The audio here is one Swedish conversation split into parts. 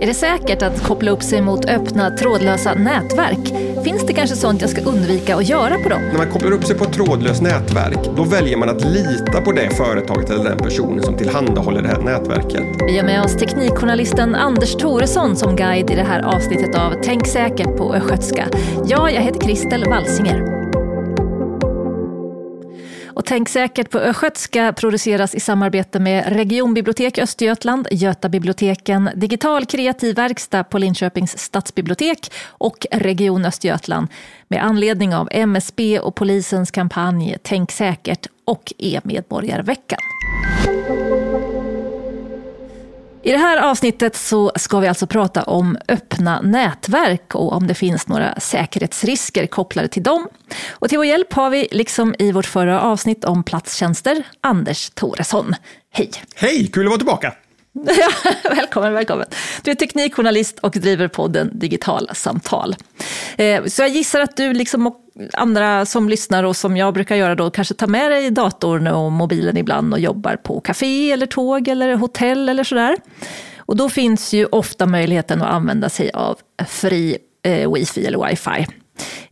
Är det säkert att koppla upp sig mot öppna trådlösa nätverk? Finns det kanske sånt jag ska undvika att göra på dem? När man kopplar upp sig på ett trådlöst nätverk, då väljer man att lita på det företaget eller den personen som tillhandahåller det här nätverket. Vi har med oss teknikjournalisten Anders Thoresson som guide i det här avsnittet av Tänk säkert på östgötska. Ja, jag heter Kristel Walsinger. Och Tänk säkert på östgötska produceras i samarbete med Regionbibliotek Östergötland, Götabiblioteken, Digital kreativ verkstad på Linköpings stadsbibliotek och Region Östergötland med anledning av MSB och polisens kampanj Tänk säkert och e-medborgarveckan. I det här avsnittet så ska vi alltså prata om öppna nätverk och om det finns några säkerhetsrisker kopplade till dem. Och till vår hjälp har vi, liksom i vårt förra avsnitt om platstjänster, Anders Thoresson. Hej! Hej, kul att vara tillbaka! välkommen, välkommen. Du är teknikjournalist och driver podden Digitala samtal. Eh, så jag gissar att du, liksom andra som lyssnar och som jag brukar göra då, kanske tar med dig datorn och mobilen ibland och jobbar på café eller tåg eller hotell eller sådär. Och då finns ju ofta möjligheten att använda sig av fri eh, wifi eller wifi.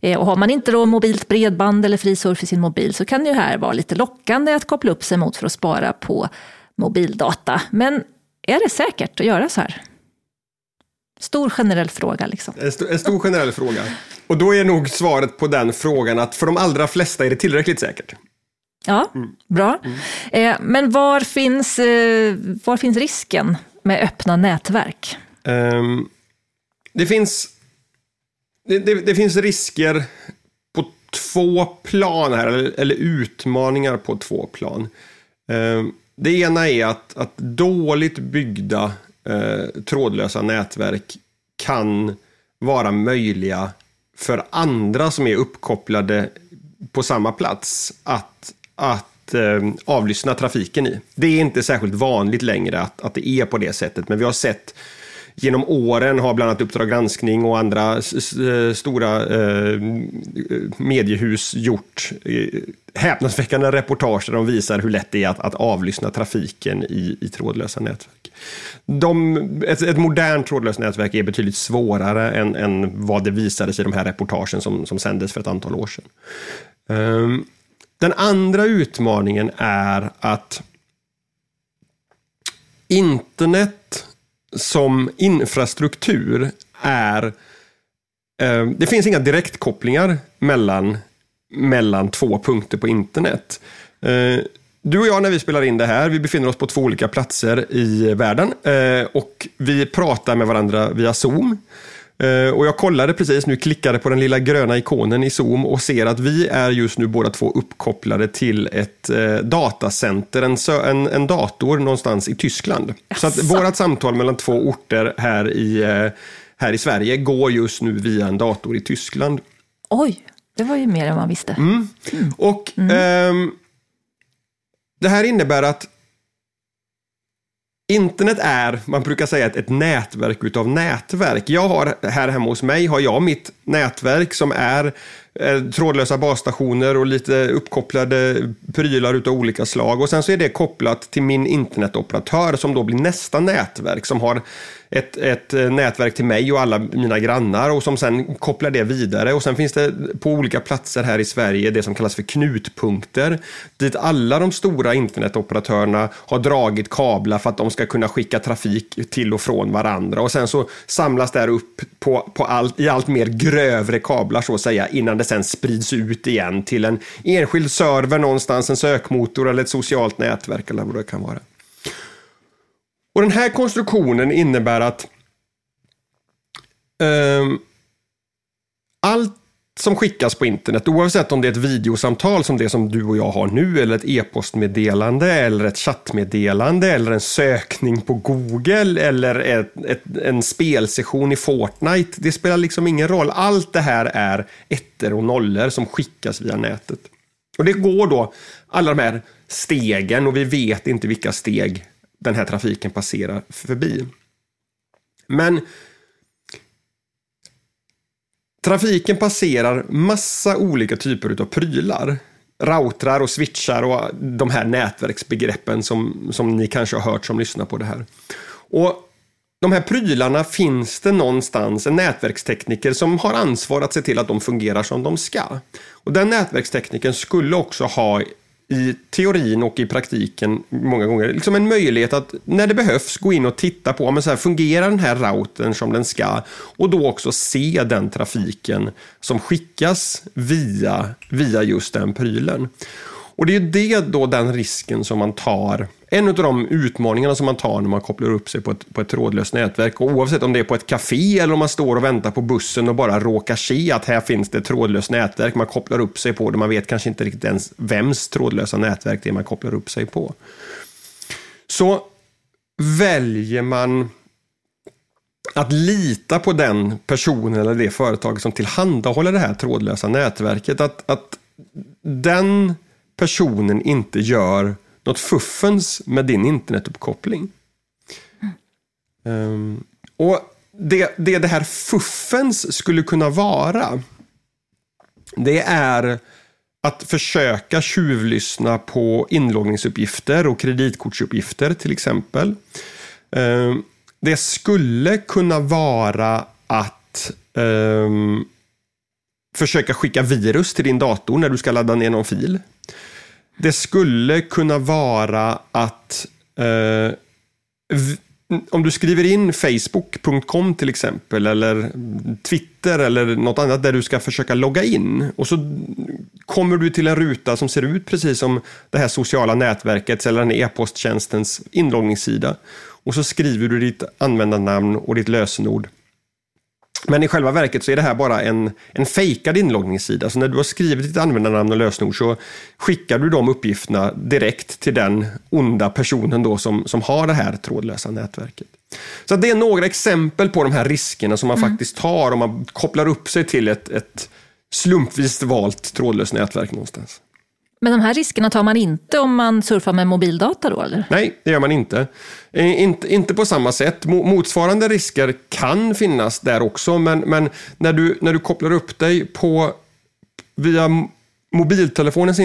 Eh, och har man inte då mobilt bredband eller fri surf i sin mobil så kan det ju här vara lite lockande att koppla upp sig mot för att spara på mobildata. Men är det säkert att göra så här? Stor generell fråga. Liksom. En, st en stor generell fråga. Och då är nog svaret på den frågan att för de allra flesta är det tillräckligt säkert. Ja, mm. bra. Mm. Eh, men var finns, eh, var finns risken med öppna nätverk? Um, det, finns, det, det, det, finns risker på två plan här, eller, eller utmaningar på två plan. Um, det ena är att, att dåligt byggda eh, trådlösa nätverk kan vara möjliga för andra som är uppkopplade på samma plats att, att eh, avlyssna trafiken i. Det är inte särskilt vanligt längre att, att det är på det sättet, men vi har sett genom åren har bland annat Uppdrag granskning och andra eh, stora eh, mediehus gjort eh, häpnadsväckande reportage där de visar hur lätt det är att, att avlyssna trafiken i, i trådlösa nätverk. De, ett, ett modernt trådlöst nätverk är betydligt svårare än, än vad det visades i de här reportagen som, som sändes för ett antal år sedan. Um, den andra utmaningen är att internet som infrastruktur är... Eh, det finns inga direktkopplingar mellan, mellan två punkter på internet. Eh, du och jag när vi spelar in det här, vi befinner oss på två olika platser i världen eh, och vi pratar med varandra via Zoom. Eh, och jag kollade precis nu, klickade på den lilla gröna ikonen i Zoom och ser att vi är just nu båda två uppkopplade till ett eh, datacenter, en, en, en dator någonstans i Tyskland. Så att vårt samtal mellan två orter här i, eh, här i Sverige går just nu via en dator i Tyskland. Oj, det var ju mer än man visste. Mm. Mm. Och mm. Ehm, det här innebär att Internet är, man brukar säga, ett, ett nätverk utav nätverk. Jag har här hemma hos mig har jag mitt nätverk som är eh, trådlösa basstationer och lite uppkopplade prylar utav olika slag. Och sen så är det kopplat till min internetoperatör som då blir nästa nätverk som har ett, ett eh, nätverk till mig och alla mina grannar och som sen kopplar det vidare. Och sen finns det på olika platser här i Sverige det som kallas för knutpunkter. Dit alla de stora internetoperatörerna har dragit kablar för att de ska kunna skicka trafik till och från varandra. Och sen så samlas det här upp på, på allt, i allt mer grövre kablar så att säga innan det sen sprids ut igen till en enskild server någonstans, en sökmotor eller ett socialt nätverk eller vad det kan vara. Och den här konstruktionen innebär att um, allt som skickas på internet, oavsett om det är ett videosamtal som det som du och jag har nu, eller ett e-postmeddelande, eller ett chattmeddelande, eller en sökning på Google, eller ett, ett, en spelsession i Fortnite. Det spelar liksom ingen roll. Allt det här är ettor och nollor som skickas via nätet. Och det går då alla de här stegen och vi vet inte vilka steg den här trafiken passerar förbi. Men trafiken passerar massa olika typer av prylar. Routrar och switchar och de här nätverksbegreppen som, som ni kanske har hört som lyssnar på det här. Och de här prylarna finns det någonstans en nätverkstekniker som har ansvar att se till att de fungerar som de ska. Och den nätverksteknikern skulle också ha i teorin och i praktiken många gånger liksom en möjlighet att när det behövs gå in och titta på, men så här, fungerar den här routern som den ska? Och då också se den trafiken som skickas via, via just den prylen. Och det är ju det då den risken som man tar, en av de utmaningarna som man tar när man kopplar upp sig på ett, på ett trådlöst nätverk. Och oavsett om det är på ett café eller om man står och väntar på bussen och bara råkar se att här finns det ett trådlöst nätverk, man kopplar upp sig på det, man vet kanske inte riktigt ens vems trådlösa nätverk det är man kopplar upp sig på. Så väljer man att lita på den personen eller det företag som tillhandahåller det här trådlösa nätverket, att, att den personen inte gör något fuffens med din internetuppkoppling. Um, och det, det det här fuffens skulle kunna vara, det är att försöka tjuvlyssna på inloggningsuppgifter och kreditkortsuppgifter till exempel. Um, det skulle kunna vara att um, försöka skicka virus till din dator när du ska ladda ner någon fil. Det skulle kunna vara att eh, om du skriver in facebook.com till exempel eller Twitter eller något annat där du ska försöka logga in och så kommer du till en ruta som ser ut precis som det här sociala nätverkets eller den e-posttjänstens inloggningssida och så skriver du ditt användarnamn och ditt lösenord men i själva verket så är det här bara en, en fejkad inloggningssida. Så när du har skrivit ditt användarnamn och lösenord så skickar du de uppgifterna direkt till den onda personen då som, som har det här trådlösa nätverket. Så det är några exempel på de här riskerna som man mm. faktiskt tar om man kopplar upp sig till ett, ett slumpvis valt trådlöst nätverk någonstans. Men de här riskerna tar man inte om man surfar med mobildata då? Eller? Nej, det gör man inte. Eh, inte, inte på samma sätt. Motsvarande risker kan finnas där också, men, men när, du, när du kopplar upp dig på via mobiltelefonens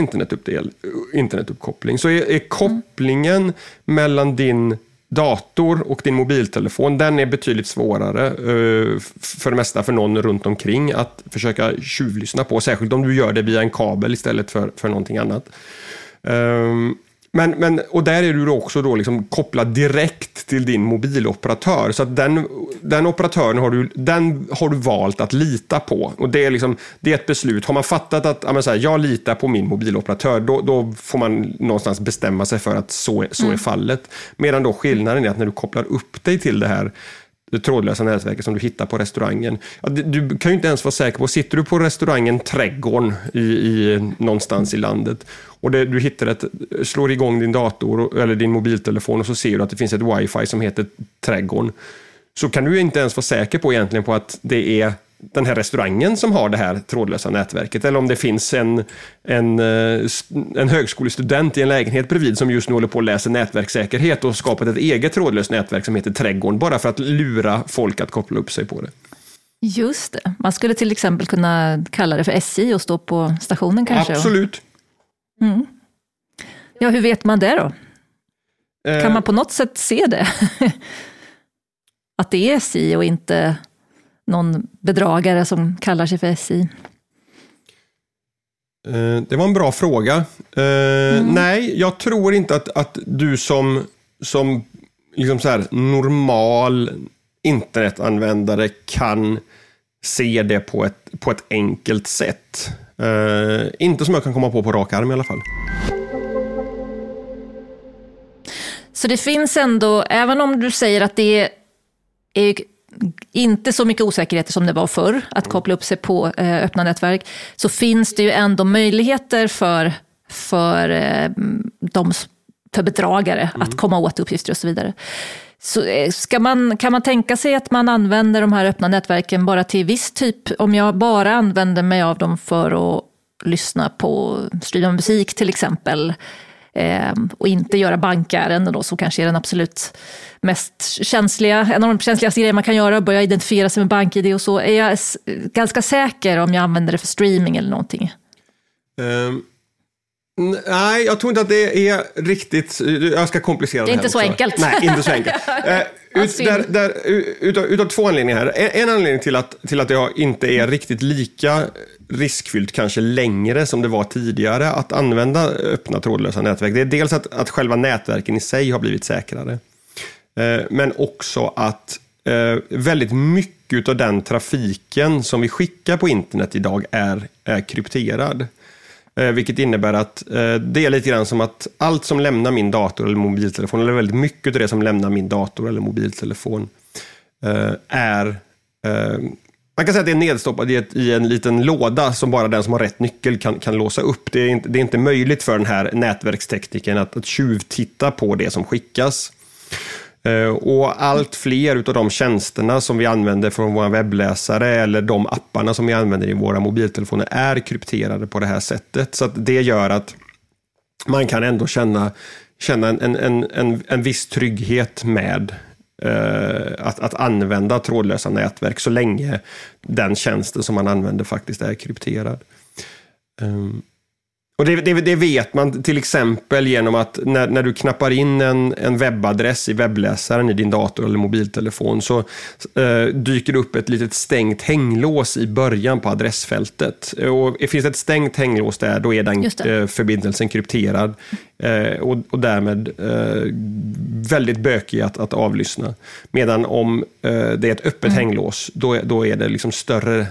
internetuppkoppling så är, är kopplingen mm. mellan din dator och din mobiltelefon, den är betydligt svårare eh, för det mesta för någon runt omkring att försöka tjuvlyssna på, särskilt om du gör det via en kabel istället för, för någonting annat. Ehm, men, men, och där är du också då liksom kopplad direkt till din mobiloperatör. Så den, den operatören har du, den har du valt att lita på. Och det är, liksom, det är ett beslut. Har man fattat att ja, här, jag litar på min mobiloperatör, då, då, får man någonstans bestämma sig för att så, så mm. är fallet. Medan då skillnaden är att när du kopplar upp dig till det här det trådlösa nätverket som du hittar på restaurangen. Du kan ju inte ens vara säker på, sitter du på restaurangen Trädgården i, i, någonstans i landet och det, du hittar ett, slår igång din dator eller din mobiltelefon och så ser du att det finns ett wifi som heter Trädgården. Så kan du inte ens vara säker på egentligen på att det är den här restaurangen som har det här trådlösa nätverket eller om det finns en, en, eh, en högskolestudent i en lägenhet bredvid som just nu håller på att läsa nätverkssäkerhet och skapat ett eget trådlöst nätverk som heter Trädgården bara för att lura folk att koppla upp sig på det. Just det. Man skulle till exempel kunna kalla det för SJ och stå på stationen kanske? Absolut. Mm. Ja, hur vet man det då? Eh. Kan man på något sätt se det? att det är SJ och inte någon bedragare som kallar sig för SI? Eh, det var en bra fråga. Eh, mm. Nej, jag tror inte att, att du som, som liksom så här, normal internetanvändare kan se det på ett, på ett enkelt sätt. Uh, inte som jag kan komma på på rak arm i alla fall. Så det finns ändå, även om du säger att det är inte så mycket osäkerheter som det var förr, att koppla upp sig på eh, öppna nätverk, så finns det ju ändå möjligheter för, för, eh, de, för bedragare mm. att komma åt uppgifter och så vidare. Så eh, ska man, kan man tänka sig att man använder de här öppna nätverken bara till viss typ, om jag bara använder mig av dem för att lyssna på streama musik till exempel, eh, och inte göra bankärenden då, som kanske är den absolut mest känsliga, en av de känsligaste grejer man kan göra, börja identifiera sig med BankID och så. Är jag ganska säker om jag använder det för streaming eller någonting? Um. Nej, jag tror inte att det är riktigt... Jag ska komplicera det. är inte så också. enkelt. Nej, inte så enkelt. Ut, där, där, utav, utav två anledningar här. En, en, anledning till att, till att det inte är riktigt lika riskfyllt kanske längre som det var tidigare att använda öppna trådlösa nätverk. Det är dels att, att själva nätverken i sig har blivit säkrare. Eh, men också att eh, väldigt mycket av den trafiken som vi skickar på internet idag är, är krypterad. Eh, vilket innebär att eh, det är lite grann som att allt som lämnar min dator eller mobiltelefon, eller väldigt mycket av det som lämnar min dator eller mobiltelefon, eh, är man kan säga att det är nedstoppat i, ett, i, en liten låda som bara den som har rätt nyckel kan, kan låsa upp. Det är, inte, det är inte möjligt för den här nätverksteknikern att, att tjuvtitta på det som skickas. Eh, och allt fler av de tjänsterna som vi använder från våra webbläsare eller de apparna som vi använder i våra mobiltelefoner är krypterade på det här sättet. Så det gör att man kan ändå känna, känna en, en, en, en viss trygghet med eh, att, att använda trådlösa nätverk så länge den tjänsten som man använder faktiskt är krypterad. Um, och det, det, det, vet man till exempel genom att när, när du knappar in en, en webbadress i webbläsaren i din dator eller mobiltelefon så eh, dyker det upp ett litet stängt hänglås i början på adressfältet. Och finns det ett stängt hänglås där, då är den eh, förbindelsen krypterad eh, och, och därmed eh, väldigt bökig att, att avlyssna. Medan om eh, det är ett öppet mm. hänglås, då, då är det liksom större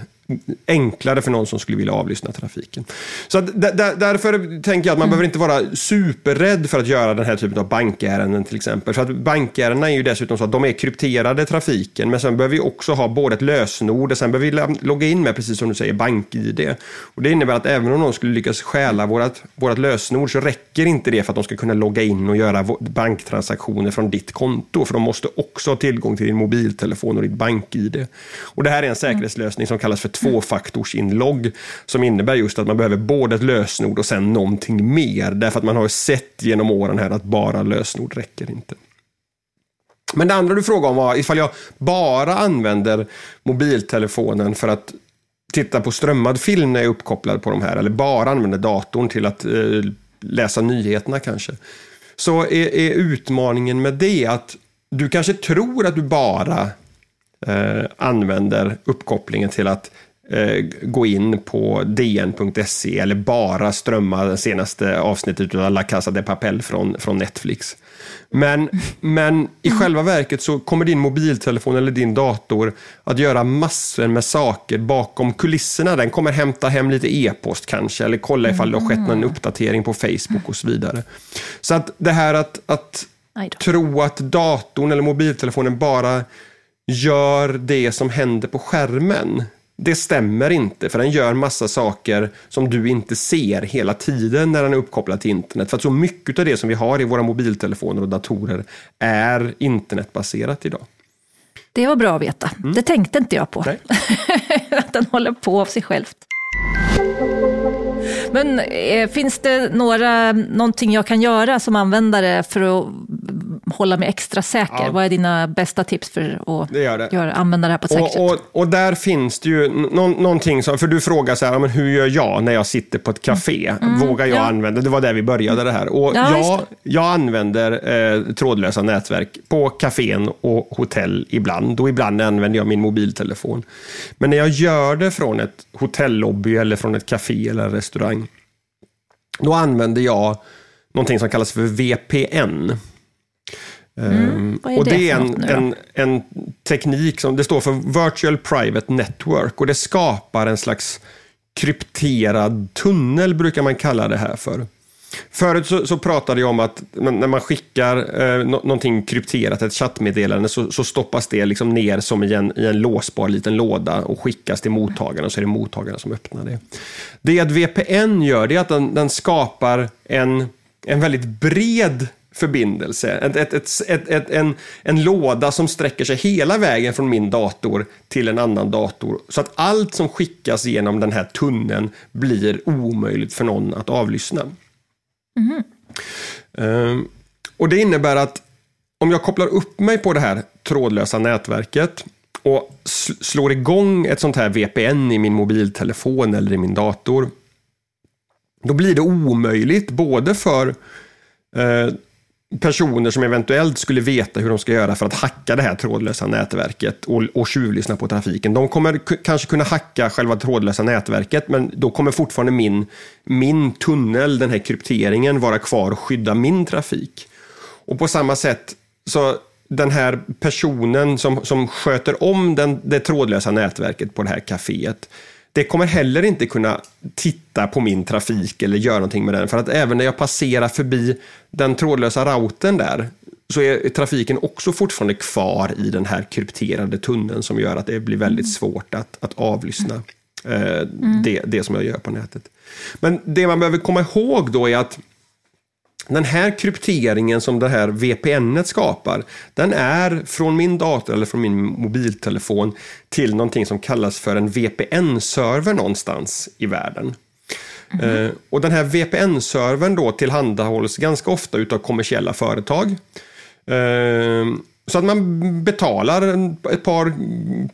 enklare för någon som skulle vilja avlyssna trafiken. Så därför tänker jag att man mm. behöver inte vara superrädd för att göra den här typen av bankärenden till exempel. För att bankärendena är ju dessutom så att de är krypterade trafiken, men sen behöver vi också ha både ett lösenord och sen behöver vi logga in med, precis som du säger, bank-id. Och det innebär att även om någon skulle lyckas stjäla vårt, vårt lösenord så räcker inte det för att de ska kunna logga in och göra banktransaktioner från ditt konto, för de måste också ha tillgång till din mobiltelefon och ditt bank-id. Och det här är en säkerhetslösning som kallas för tvåfaktorsinlogg som innebär just att man behöver både ett lösenord och sen någonting mer. Därför att man har sett genom åren här att bara lösenord räcker inte. Men det andra du frågade om var ifall jag bara använder mobiltelefonen för att titta på strömmad film när jag är uppkopplad på de här, eller bara använder datorn till att eh, läsa nyheterna kanske. Så är, är, utmaningen med det att du kanske tror att du bara eh, använder uppkopplingen till att gå in på dn.se eller bara strömma det senaste avsnittet av La Casa de Papel från, från Netflix. Men, men i själva verket så kommer din mobiltelefon eller din dator att göra massor med saker bakom kulisserna. Den kommer hämta hem lite e-post kanske, eller kolla ifall det har skett någon uppdatering på Facebook och så vidare. Så att det här att, att tro att datorn eller mobiltelefonen bara gör det som händer på skärmen. Det stämmer inte, för den gör massa saker som du inte ser hela tiden när den är uppkopplad till internet. För att så mycket av det som vi har i våra mobiltelefoner och datorer är internetbaserat idag. Det var bra att veta. Mm. Det tänkte inte jag på. att den håller på av sig själv. Men eh, finns det några, någonting jag kan göra som användare för att hålla mig extra säker? Ja. Vad är dina bästa tips för att det det. Göra, använda det här på ett säkert och, och, och, där finns det ju no någonting som, för du frågar så här, men hur gör jag när jag sitter på ett café? Mm. mm Vågar jag ja. använda, det var där vi började det här. Och ja, jag, jag använder eh, trådlösa nätverk på kafén och hotell ibland, och ibland använder jag min mobiltelefon. Men när jag gör det från ett hotellobby eller från ett café eller en restaurang, då använder jag någonting som kallas för VPN. Mm, ehm, och det, det är en, en, en, teknik som det står för Virtual Private Network och det skapar en slags krypterad tunnel brukar man kalla det här för. Förut så, så pratade jag om att när man skickar eh, någonting krypterat, ett chattmeddelande, så, så stoppas det liksom ner som i en, i en låsbar liten låda och skickas till mottagaren och så är det mottagaren som öppnar det. Det att VPN gör det är att den, den skapar en, en väldigt bred förbindelse. Ett, ett, ett, ett, en, en låda som sträcker sig hela vägen från min dator till en annan dator. Så att allt som skickas genom den här tunneln blir omöjligt för någon att avlyssna. Mm. Um, och Det innebär att om jag kopplar upp mig på det här trådlösa nätverket och slår igång ett sånt här VPN i min mobiltelefon eller i min dator. Då blir det omöjligt både för eh, personer som eventuellt skulle veta hur de ska göra för att hacka det här trådlösa nätverket och, och tjuvlyssna på trafiken. De kommer kanske kunna hacka själva trådlösa nätverket, men då kommer fortfarande min, min tunnel, den här krypteringen, vara kvar och skydda min trafik. Och på samma sätt så den här personen som, som sköter om den, det trådlösa nätverket på det här kaféet, det kommer heller inte kunna titta på min trafik eller göra någonting med den. För att även när jag passerar förbi den trådlösa routern där så är trafiken också fortfarande kvar i den här krypterade tunneln som gör att det blir väldigt svårt att, att avlyssna eh, mm. det, det som jag gör på nätet. Men det man behöver komma ihåg då är att den här krypteringen som det här VPN skapar, den är från min dator eller från min mobiltelefon till någonting som kallas för en VPN-server någonstans i världen. Mm och den här VPN-servern då tillhandahålls ganska ofta utav kommersiella företag. Eh, så att man betalar ett par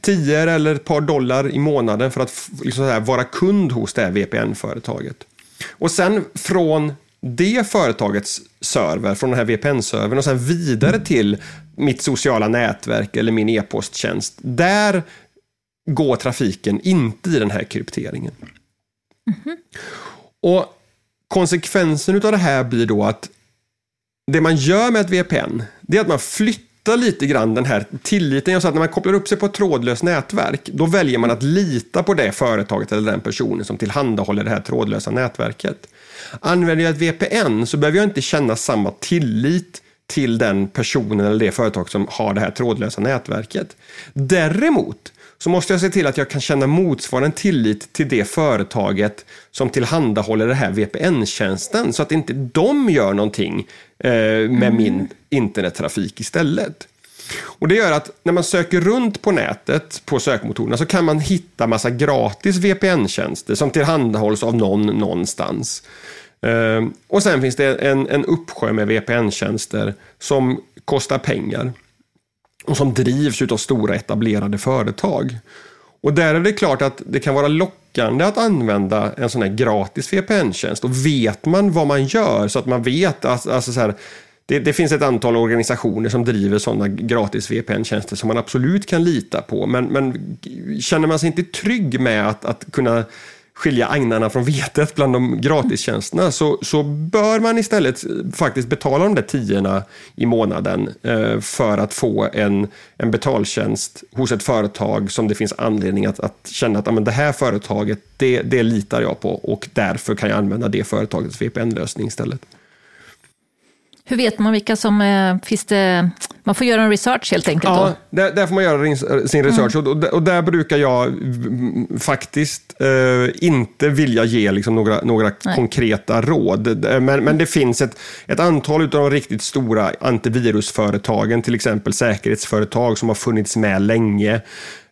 tior eller ett par dollar i månaden för att liksom vara kund hos det här VPN-företaget. Och sen från det företagets server, från den här VPN-servern och sen vidare till mitt sociala nätverk eller min e-posttjänst. Där går trafiken inte i den här krypteringen. Mm -hmm. Och konsekvensen av det här blir då att det man gör med ett VPN, det är att man flyttar lite grann den här tilliten. Jag sa att när man kopplar upp sig på ett trådlöst nätverk, då väljer man att lita på det företaget eller den personen som tillhandahåller det här trådlösa nätverket. Använder jag ett VPN så behöver jag inte känna samma tillit till den personen eller det företag som har det här trådlösa nätverket. Däremot så måste jag se till att jag kan känna motsvarande tillit till det företaget som tillhandahåller det här VPN-tjänsten så att inte de gör någonting eh, med mm. min internettrafik istället. Och Det gör att när man söker runt på nätet på sökmotorerna så kan man hitta massa gratis VPN-tjänster som tillhandahålls av någon någonstans. Ehm, och sen finns det en, en uppsjö med VPN-tjänster som kostar pengar och som drivs av stora etablerade företag. Och där är det klart att det kan vara lockande att använda en sån här gratis VPN-tjänst och vet man vad man gör så att man vet, alltså, alltså så här, det, det, finns ett antal organisationer som driver sådana gratis VPN-tjänster som man absolut kan lita på. Men, men känner man sig inte trygg med att, att kunna skilja agnarna från vetet bland de gratistjänsterna så, så bör man istället faktiskt betala de där tiorna i månaden eh, för att få en, en betaltjänst hos ett företag som det finns anledning att, att känna att amen, det här företaget, det, det litar jag på och därför kan jag använda det företagets VPN-lösning istället. Hur vet man vilka som eh, finns det? Man får göra en research helt enkelt. Ja, där, där, får man göra sin research mm. och, och, där brukar jag faktiskt eh, inte vilja ge liksom några, några konkreta råd. Men, men det finns ett, ett antal av de riktigt stora antivirusföretagen, till exempel säkerhetsföretag som har funnits med länge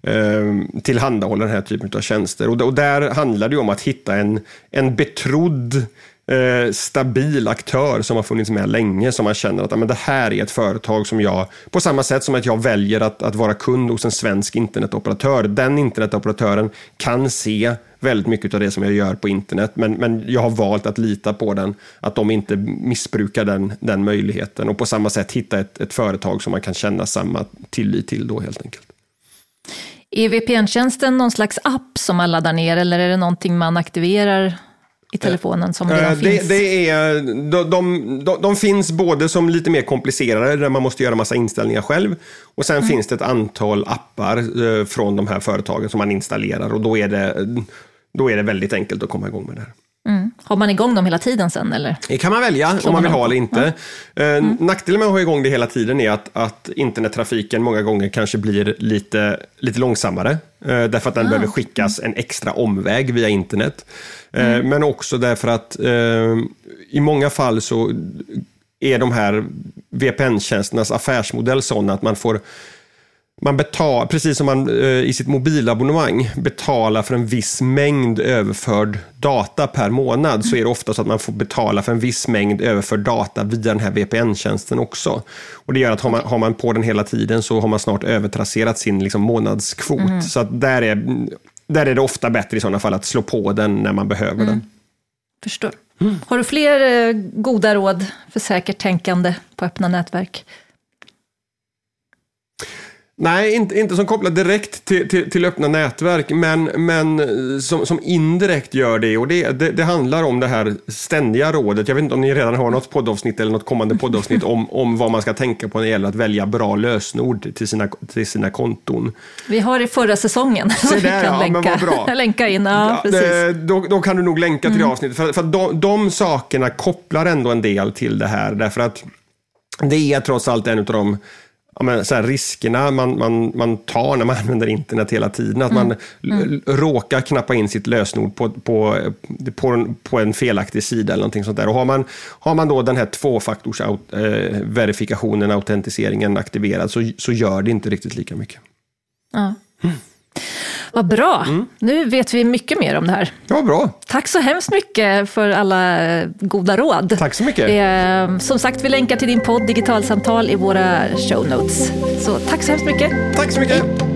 eh, tillhandahåller den här typen av tjänster. Och, och där handlar det om att hitta en, en betrodd eh, stabil aktör som har funnits med länge, som man känner att men det här är ett företag som jag, på samma sätt som att jag väljer att, att vara kund hos en svensk internetoperatör, den internetoperatören kan se väldigt mycket av det som jag gör på internet, men, men jag har valt att lita på den, att de inte missbrukar den, den möjligheten och på samma sätt hitta ett, ett företag som man kan känna samma tillit till då helt enkelt. Är VPN-tjänsten någon slags app som man laddar ner eller är det någonting man aktiverar i telefonen som redan det, finns? Det är, de, de, de, de, finns både som lite mer komplicerade, där man måste göra massa inställningar själv. Och sen mm. finns det ett antal appar eh, från de här företagen som man installerar och då är det, då är det väldigt enkelt att komma igång med det här. Mm. Har man igång dem hela tiden sen? Eller? Det kan man välja om man vill ha eller inte. Mm. Mm. Nackdelen med att ha igång det hela tiden är att, att internettrafiken många gånger kanske blir lite, lite långsammare. Eh, därför att den ah. behöver skickas en extra omväg via internet. Eh, mm. Men också därför att eh, i många fall så är de här VPN-tjänsternas affärsmodell sån att man får man betalar, precis som man eh, i sitt mobilabonnemang betalar för en viss mängd överförd data per månad, så är det ofta så att man får betala för en viss mängd överförd data via den här VPN-tjänsten också. Och Det gör att har man, har man på den hela tiden så har man snart övertrasserat sin liksom, månadskvot. Mm. Så att där, är, där är det ofta bättre i sådana fall att slå på den när man behöver mm. den. Förstår. Har du fler eh, goda råd för säkert tänkande på öppna nätverk? Nej, inte, inte som kopplat direkt till, till, till öppna nätverk, men, men som, som indirekt gör det. Och det, det, det, handlar om det här ständiga rådet. Jag vet inte om ni redan har något poddavsnitt eller något kommande poddavsnitt om, om vad man ska tänka på när det gäller att välja bra lösenord till sina, till sina konton. Vi har i förra säsongen. Se där, kan ja, länka, bra. länka in. Ja, ja precis. Det, då, då, kan du nog länka till mm. det avsnittet. För, för de, de sakerna kopplar ändå en del till det här. Därför att det är trots allt en av de ja, men, så här, riskerna man, man, man tar när man använder internet hela tiden. Att mm. man mm. råkar knappa in sitt lösenord på, på, på, en, på en felaktig sida eller någonting sånt där. Och har man, har man då den här tvåfaktorsverifikationen, eh, autentiseringen aktiverad, så, så gör det inte riktigt lika mycket. Ja. Mm. Vad bra, mm. nu vet vi mycket mer om det här. Ja, bra. Tack så hemskt mycket för alla eh, goda råd. Tack så mycket. Eh, som sagt, vi länkar till din podd Digitalsamtal i våra show notes. Så tack så hemskt mycket. Tack så mycket.